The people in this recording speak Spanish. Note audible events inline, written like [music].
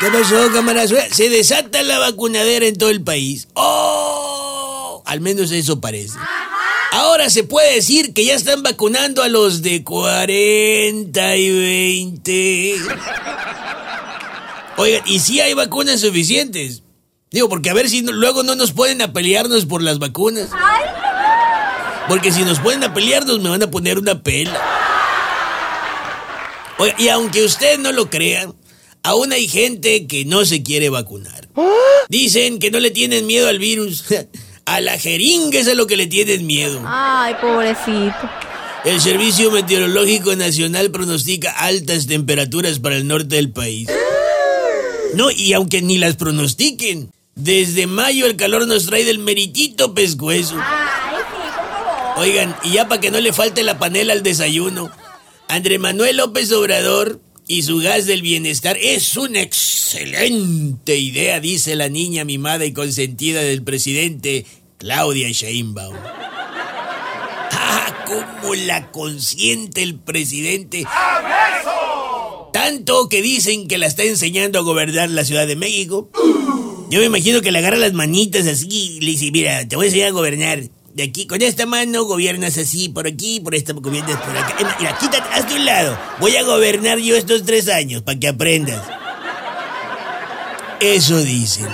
¿Qué pasó, cámara? Se desata la vacunadera en todo el país. ¡Oh! Al menos eso parece. Ahora se puede decir que ya están vacunando a los de 40 y 20. Oigan, ¿y si hay vacunas suficientes? Digo, porque a ver si luego no nos pueden a pelearnos por las vacunas. Porque si nos pueden a pelearnos me van a poner una pela. Oiga, y aunque usted no lo crea, aún hay gente que no se quiere vacunar. Dicen que no le tienen miedo al virus. [laughs] A la jeringa es a lo que le tienen miedo. Ay, pobrecito. El Servicio Meteorológico Nacional pronostica altas temperaturas para el norte del país. No, y aunque ni las pronostiquen, desde mayo el calor nos trae del meritito pescuezo. Ay, sí, por favor. Oigan, y ya para que no le falte la panela al desayuno, André Manuel López Obrador y su gas del bienestar es una excelente idea, dice la niña mimada y consentida del presidente Claudia Sheinbaum. ¡Ah, cómo la consiente el presidente! Tanto que dicen que la está enseñando a gobernar la Ciudad de México. Yo me imagino que le agarra las manitas así y le dice, mira, te voy a enseñar a gobernar. De aquí, con esta mano gobiernas así, por aquí, por esta gobiernas por acá. Mira, quítate, hazte un lado. Voy a gobernar yo estos tres años para que aprendas. Eso dicen.